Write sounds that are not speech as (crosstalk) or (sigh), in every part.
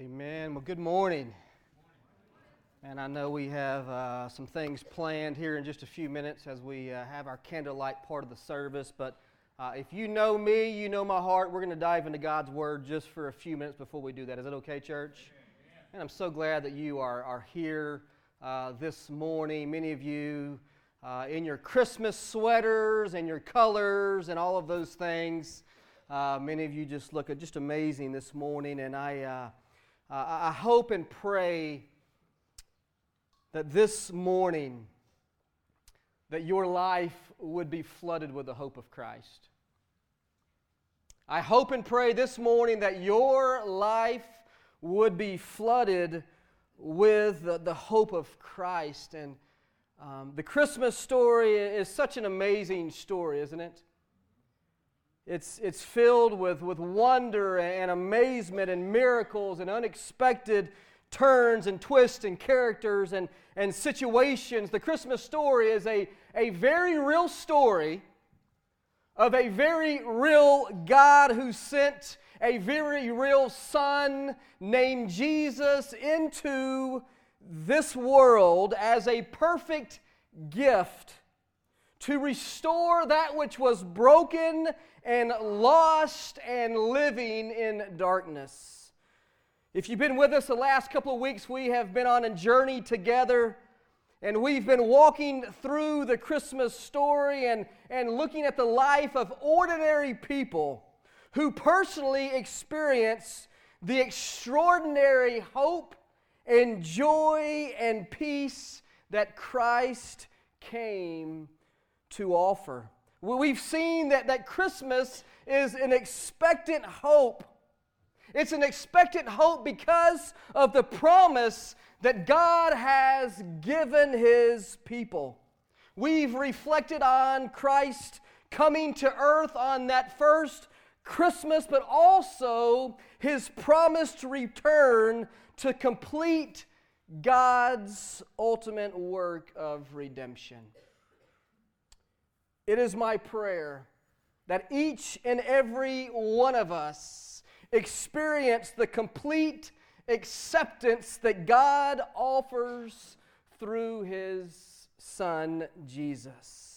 Amen. Well, good morning. And I know we have uh, some things planned here in just a few minutes as we uh, have our candlelight part of the service. But uh, if you know me, you know my heart, we're going to dive into God's Word just for a few minutes before we do that. Is that okay, church? And I'm so glad that you are, are here uh, this morning. Many of you uh, in your Christmas sweaters and your colors and all of those things. Uh, many of you just look just amazing this morning, and I uh, I hope and pray that this morning that your life would be flooded with the hope of Christ. I hope and pray this morning that your life would be flooded with the, the hope of Christ. And um, the Christmas story is such an amazing story, isn't it? It's, it's filled with, with wonder and amazement and miracles and unexpected turns and twists and characters and, and situations. The Christmas story is a, a very real story of a very real God who sent a very real Son named Jesus into this world as a perfect gift to restore that which was broken and lost and living in darkness. If you've been with us the last couple of weeks, we have been on a journey together. And we've been walking through the Christmas story and, and looking at the life of ordinary people who personally experience the extraordinary hope and joy and peace that Christ came to offer. We've seen that, that Christmas is an expectant hope. It's an expectant hope because of the promise that God has given His people. We've reflected on Christ coming to earth on that first Christmas, but also His promised return to complete God's ultimate work of redemption. It is my prayer that each and every one of us experience the complete acceptance that God offers through His Son, Jesus.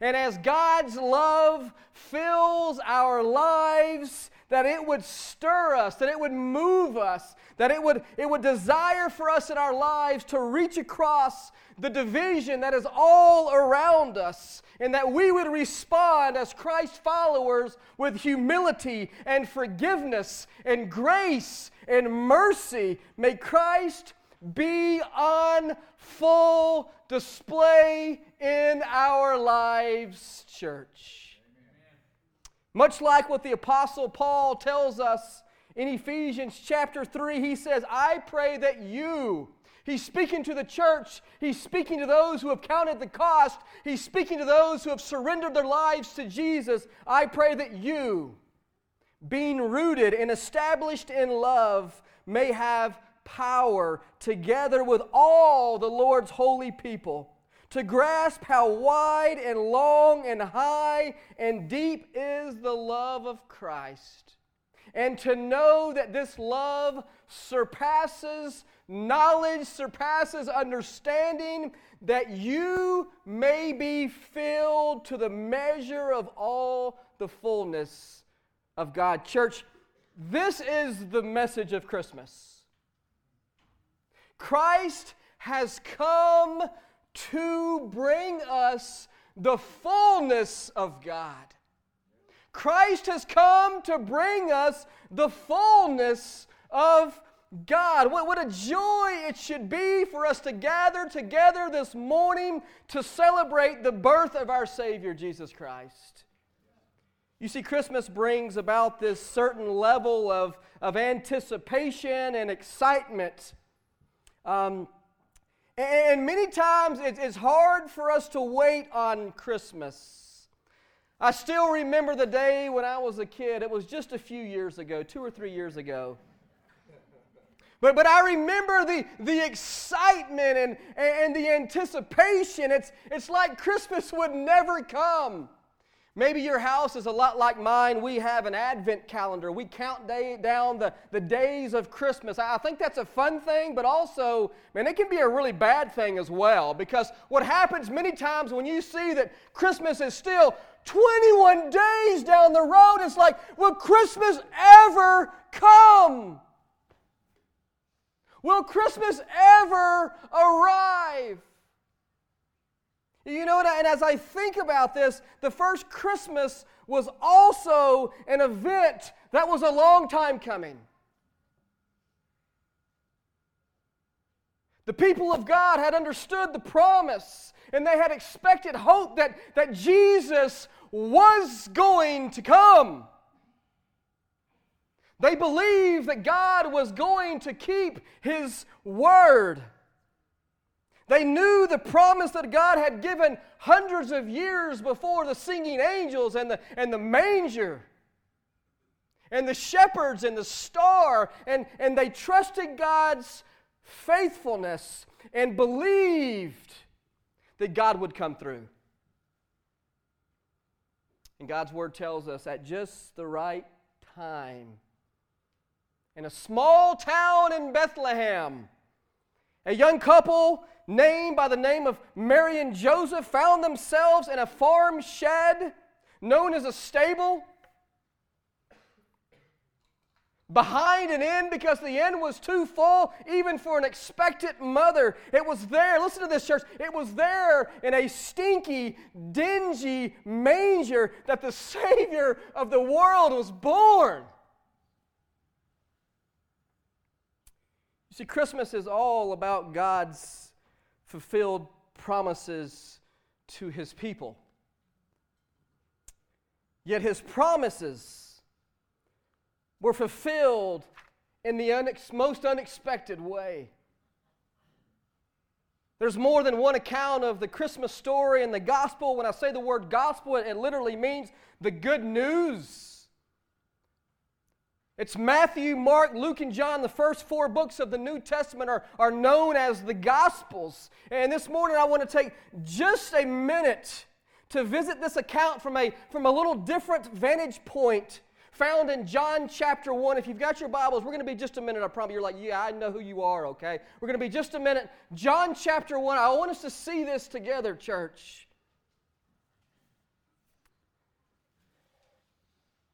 And as God's love fills our lives, that it would stir us, that it would move us, that it would, it would desire for us in our lives to reach across the division that is all around us, and that we would respond as Christ followers with humility and forgiveness and grace and mercy. May Christ be on full display in our lives, church. Much like what the Apostle Paul tells us in Ephesians chapter 3, he says, I pray that you, He's speaking to the church. He's speaking to those who have counted the cost. He's speaking to those who have surrendered their lives to Jesus. I pray that you, being rooted and established in love, may have power together with all the Lord's holy people to grasp how wide and long and high and deep is the love of Christ, and to know that this love surpasses knowledge surpasses understanding, that you may be filled to the measure of all the fullness of God. Church, this is the message of Christmas. Christ has come to bring us the fullness of God. Christ has come to bring us the fullness of God. What, what a joy it should be for us to gather together this morning to celebrate the birth of our Savior, Jesus Christ. You see, Christmas brings about this certain level of, of anticipation and excitement. Um, and many times it's hard for us to wait on Christmas. I still remember the day when I was a kid. It was just a few years ago, two or three years ago. But, but I remember the, the excitement and, and the anticipation. It's, it's like Christmas would never come. Maybe your house is a lot like mine. We have an advent calendar. We count day, down the, the days of Christmas. I think that's a fun thing, but also, man, it can be a really bad thing as well. Because what happens many times when you see that Christmas is still 21 days down the road, it's like, will Christmas ever come? Will Christmas ever arrive? You know? And as I think about this, the first Christmas was also an event that was a long time coming. The people of God had understood the promise and they had expected hope that, that Jesus was going to come. They believed that God was going to keep His word. They knew the promise that God had given hundreds of years before the singing angels and the, and the manger and the shepherds and the star, and, and they trusted God's faithfulness and believed that God would come through. And God's word tells us at just the right time, in a small town in Bethlehem, a young couple named by the name of Mary and Joseph found themselves in a farm shed known as a stable. Behind an inn because the inn was too full, even for an expectant mother. It was there, listen to this, church. It was there in a stinky, dingy manger that the (laughs) Savior of the world was born. You see, Christmas is all about God's fulfilled promises to his people. Yet his promises were fulfilled in the unex- most unexpected way. There's more than one account of the Christmas story in the gospel. When I say the word gospel, it literally means the good news. It's Matthew, Mark, Luke, and John. The first four books of the New Testament are, are known as the Gospels. And this morning I want to take just a minute to visit this account from a, from a little different vantage point found in John chapter 1. If you've got your Bibles, we're going to be just a minute. I promise you're like, yeah, I know who you are, okay? We're going to be just a minute. John chapter 1. I want us to see this together, church.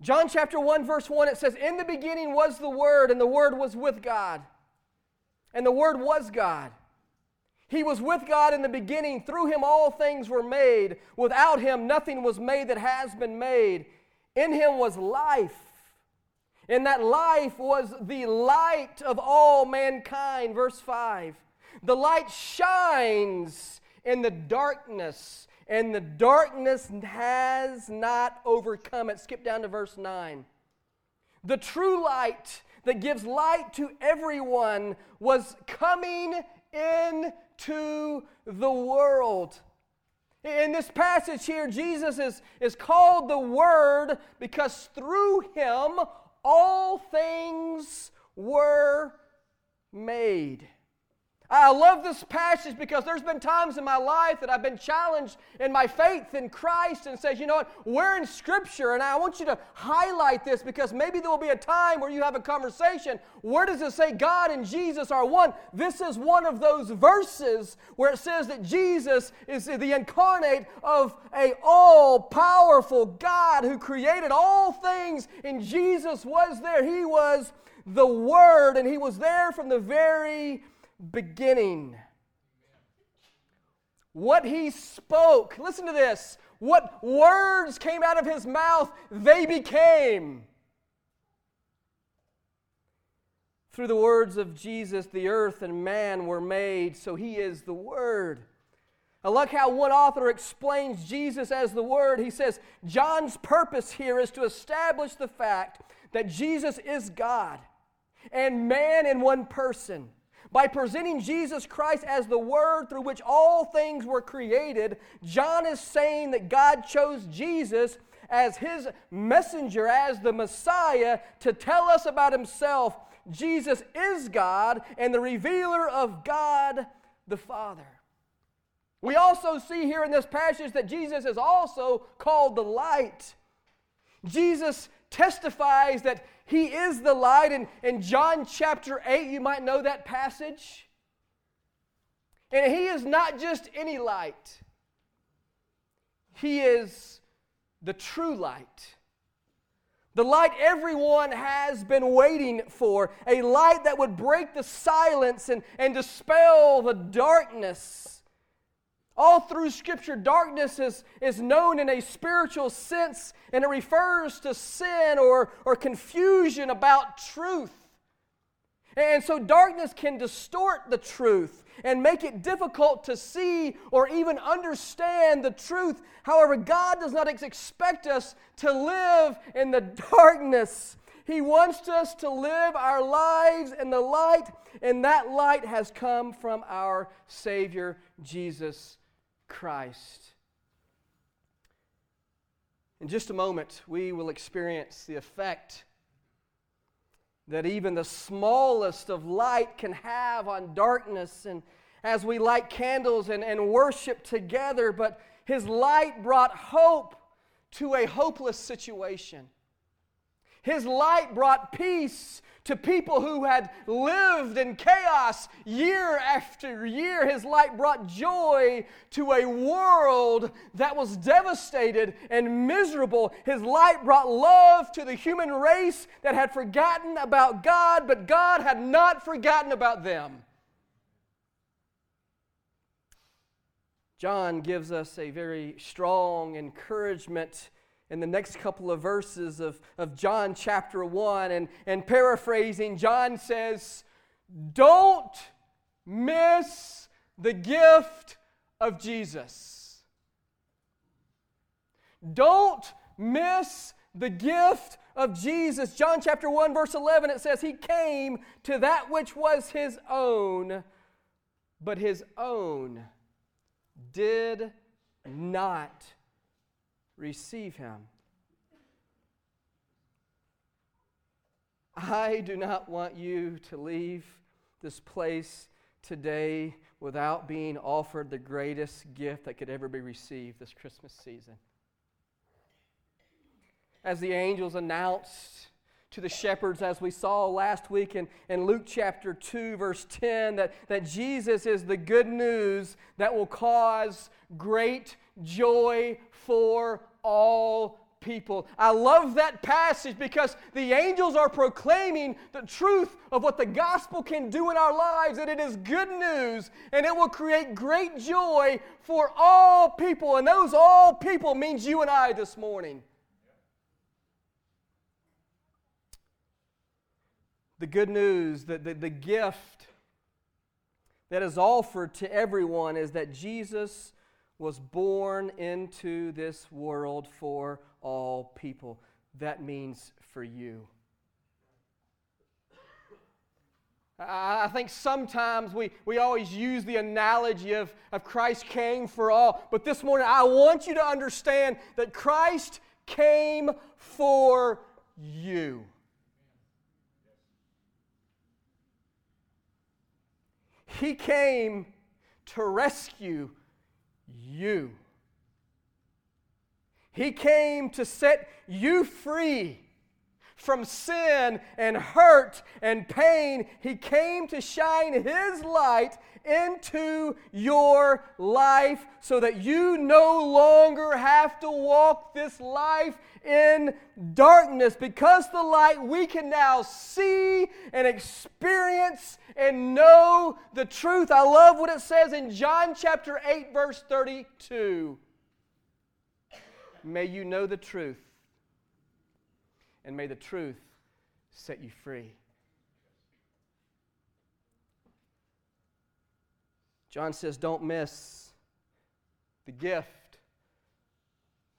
John chapter 1, verse 1, it says, In the beginning was the Word, and the Word was with God. And the Word was God. He was with God in the beginning. Through him all things were made. Without him nothing was made that has been made. In him was life. And that life was the light of all mankind. Verse 5. The light shines in the darkness, and the darkness has not overcome it. Skip down to verse 9. The true light that gives light to everyone was coming into the world. In this passage here, Jesus is, is called the Word because through him all things were made. I love this passage because there's been times in my life that I've been challenged in my faith in Christ and says, you know what, we're in Scripture, and I want you to highlight this because maybe there will be a time where you have a conversation. Where does it say God and Jesus are one? This is one of those verses where it says that Jesus is the incarnate of a all-powerful God who created all things, and Jesus was there. He was the Word, and He was there from the very beginning. What he spoke, listen to this, what words came out of his mouth, they became. Through the words of Jesus, the earth and man were made, so he is the Word. I like how one author explains Jesus as the Word. He says, John's purpose here is to establish the fact that Jesus is God and man in one person. By presenting Jesus Christ as the Word through which all things were created, John is saying that God chose Jesus as his messenger, as the Messiah, to tell us about himself. Jesus is God and the revealer of God the Father. We also see here in this passage that Jesus is also called the light. Jesus testifies that he is the light. And in John chapter 8, you might know that passage. And he is not just any light, he is the true light. The light everyone has been waiting for, a light that would break the silence and, and dispel the darkness. All through Scripture, darkness is, is known in a spiritual sense, and it refers to sin or, or confusion about truth. And so, darkness can distort the truth and make it difficult to see or even understand the truth. However, God does not expect us to live in the (laughs) darkness. He wants us to live our lives in the light, and that light has come from our Savior, Jesus Christ. In just a moment, we will experience the effect that even the smallest of light can have on darkness. And as we light candles and, and worship together, but his light brought hope to a hopeless situation. His light brought peace to people who had lived in chaos year after year. His light brought joy to a world that was devastated and miserable. His light brought love to the human race that had forgotten about God, but God had not forgotten about them. John gives us a very strong encouragement in the next couple of verses of, of John chapter 1. And, and paraphrasing, John says, Don't miss the gift of Jesus. Don't miss the gift of Jesus. John chapter 1, verse 11, it says, He came to that which was His own, but His own did not receive him. I do not want you to leave this place today without being offered the greatest gift that could ever be received this Christmas season. As the angels announced to the shepherds, as we saw last week in, in Luke chapter 2, verse 10, that, that Jesus is the good news that will cause great joy for all people. I love that passage because the angels are proclaiming the truth of what the gospel can do in our lives, and it is good news, and it will create great joy for all people. And those all people means you and I this morning. The good news, the, the, the gift that is offered to everyone is that Jesus was born into this world for all people. That means for you. I think sometimes we, we always use the analogy of, of Christ came for all, but this morning I want you to understand that Christ came for you. He came to rescue you. He came to set you free from sin and hurt and pain. He came to shine His light into your life so that you no longer have to walk this life in darkness. Because the light, we can now see and experience and know the truth. I love what it says in John chapter 8, verse 32. May you know the truth, and may the truth set you free. John says, Don't miss the gift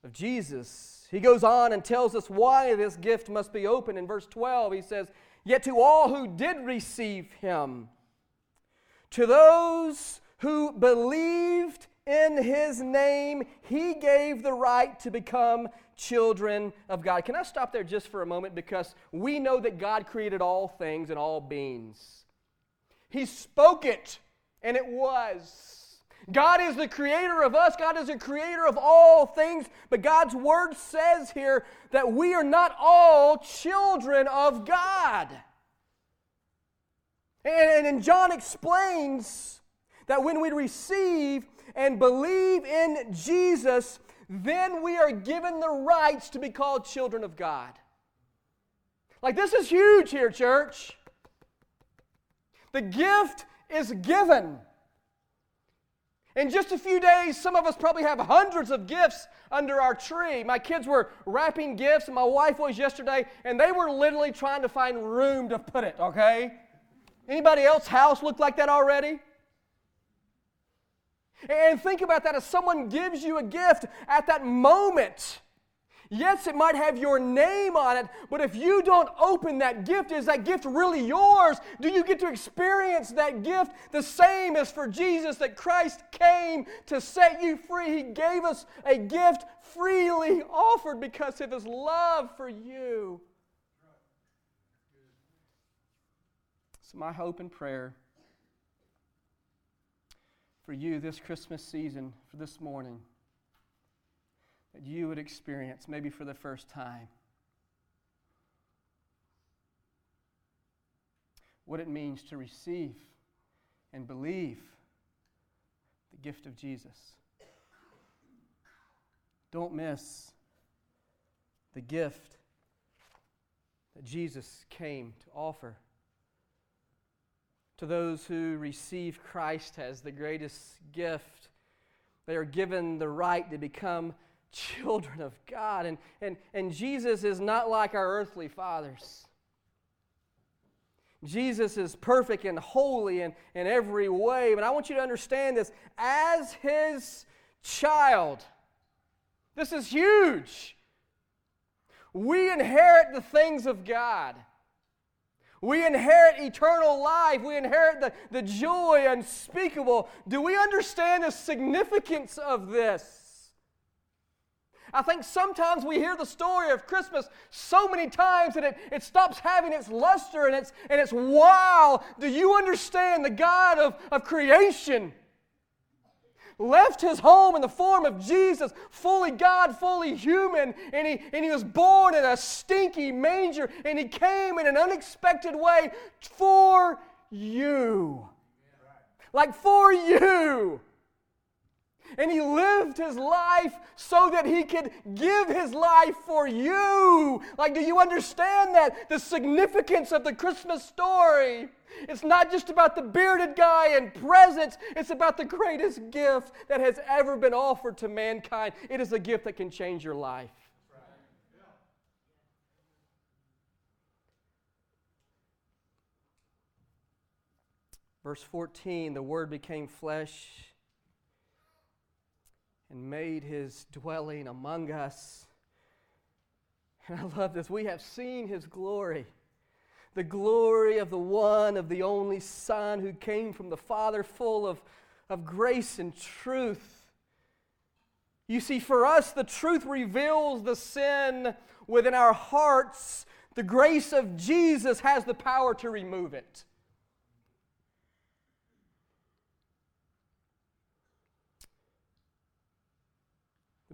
of Jesus. He goes on and tells us why this gift must be open. In verse 12, he says, Yet to all who did receive him, to those who believed in his name, he gave the right to become children of God. Can I stop there just for a moment? Because we know that God created all things and all beings. He spoke it, and it was. God is the creator of us, God is the creator of all things, but God's word says here that we are not all children of God. And, and John explains that when we receive and believe in Jesus, then we are given the rights to be called children of God. Like, this is huge here, church. The gift is given. In just a few days, some of us probably have hundreds of gifts under our tree. My kids were wrapping gifts, and my wife was yesterday, and they were literally trying to find room to put it, okay? Anybody else house look like that already? And think about that as someone gives you a gift at that moment. Yes, it might have your name on it, but if you don't open that gift, is that gift really yours? Do you get to experience that gift the same as for Jesus that Christ came to set you free? He gave us a gift freely offered because of his love for you. So, my hope and prayer for you this Christmas season, for this morning, that you would experience, maybe for the first time, what it means to receive and believe the gift of Jesus. Don't miss the gift that Jesus came to offer to those who receive Christ as the greatest gift. They are given the right to become children of God. And, and, and Jesus is not like our earthly fathers. Jesus is perfect and holy in, in every way. But I want you to understand this as his child, this is huge. We inherit the things of God. We inherit eternal life. We inherit the, the joy unspeakable. Do we understand the significance of this? I think sometimes we hear the story of Christmas so many times that it, it stops having its luster and its, and its wow. Do you understand the God of, of creation? Left his home in the form of Jesus, fully God, fully human, and he, and he was born in a stinky manger, and he came in an unexpected way for you. Like for you. And he lived his life so that he could give his life for you. Like, do you understand that? The significance of the Christmas story. It's not just about the bearded guy and presents, it's about the greatest gift that has ever been offered to mankind. It is a gift that can change your life. Verse 14 the Word became flesh and made his dwelling among us. And I love this. We have seen his glory the glory of the one, of the only Son who came from the Father, full of, of grace and truth. You see, for us, the truth reveals the sin within our hearts. The grace of Jesus has the power to remove it.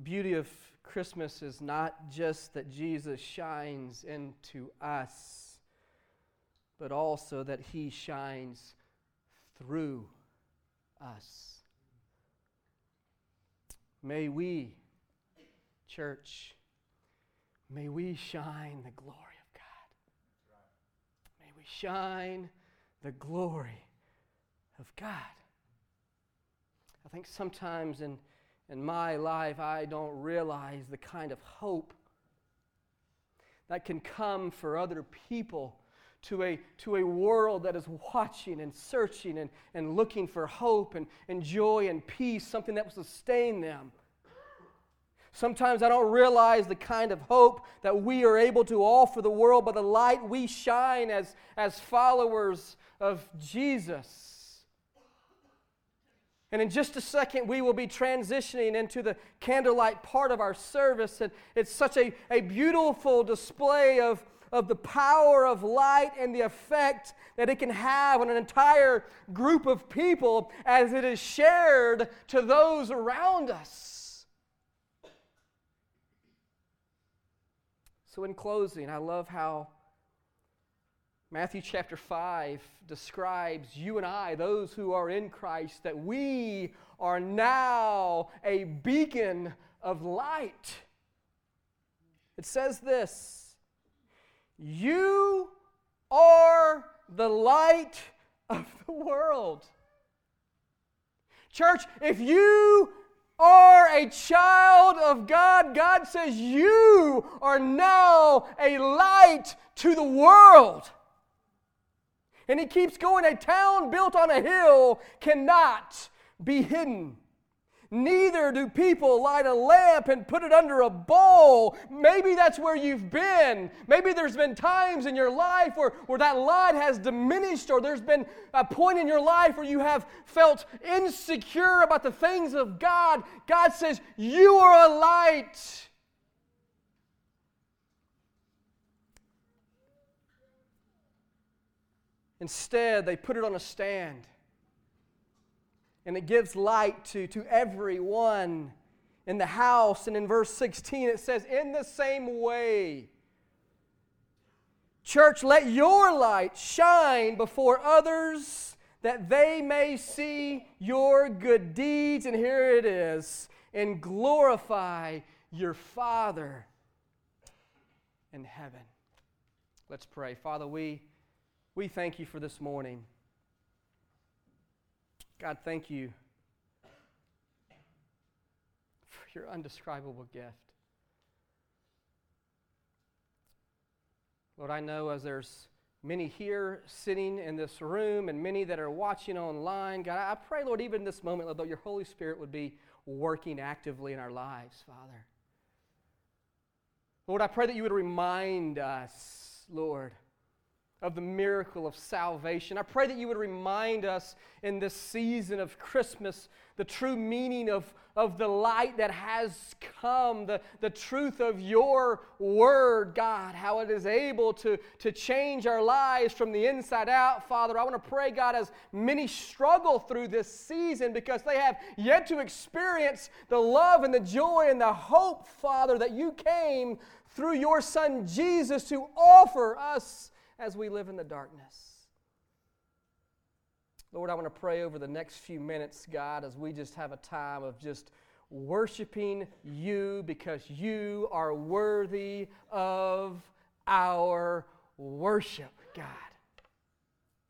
The beauty of Christmas is not just that Jesus shines into us but also that He shines through us. May we, church, may we shine the glory of God. May we shine the glory of God. I think sometimes in, in my life, I don't realize the kind of hope that can come for other people to a, to a world that is watching and searching and, and looking for hope and, and joy and peace, something that will sustain them. Sometimes I don't realize the kind of hope that we are able to offer the world by the light we shine as, as followers of Jesus. And in just a second, we will be transitioning into the candlelight part of our service. And it's such a, a beautiful display of, of the power of light and the effect that it can have on an entire group of people as it is shared to those around us. So, in closing, I love how Matthew chapter 5 describes you and I, those who are in Christ, that we are now a beacon of light. It says this You are the light of the world. Church, if you are a child of God, God says you are now a light to the world. And he keeps going a town built on a hill cannot be hidden. Neither do people light a lamp and put it under a bowl. Maybe that's where you've been. Maybe there's been times in your life where, where that light has diminished, or there's been a point in your life where you have felt insecure about the things of God. God says, You are a light. Instead, they put it on a stand and it gives light to, to everyone in the house. And in verse 16, it says, In the same way, church, let your light shine before others that they may see your good deeds. And here it is, and glorify your Father in heaven. Let's pray. Father, we, we thank you for this morning. God, thank you for your undescribable gift. Lord, I know as there's many here sitting in this room and many that are watching online, God, I pray, Lord, even in this moment, Lord, that your Holy Spirit would be working actively in our lives, Father. Lord, I pray that you would remind us, Lord, of the miracle of salvation. I pray that you would remind us in this season of Christmas the true meaning of, of the light that has come, the, the truth of your word, God, how it is able to, to change our lives from the inside out. Father, I want to pray, God, as many struggle through this season because they have yet to experience the love and the joy and the hope, Father, that you came through your Son Jesus to offer us as we live in the darkness. Lord, I want to pray over the next few minutes, God, as we just have a time of just worshiping you because you are worthy of our worship, God.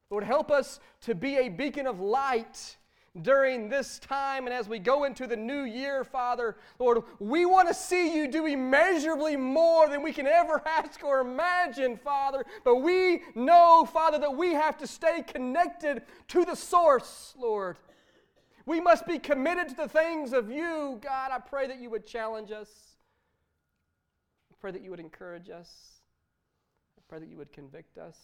Lord, help us to be a beacon of light during this time and as we go into the new year, Father, Lord, we want to see you do immeasurably more than we can ever (laughs) ask or imagine, Father. But we know, Father, that we have to stay connected to the source, Lord. We must be committed to the things of you, God. I pray that you would challenge us. I pray that you would encourage us. I pray that you would convict us.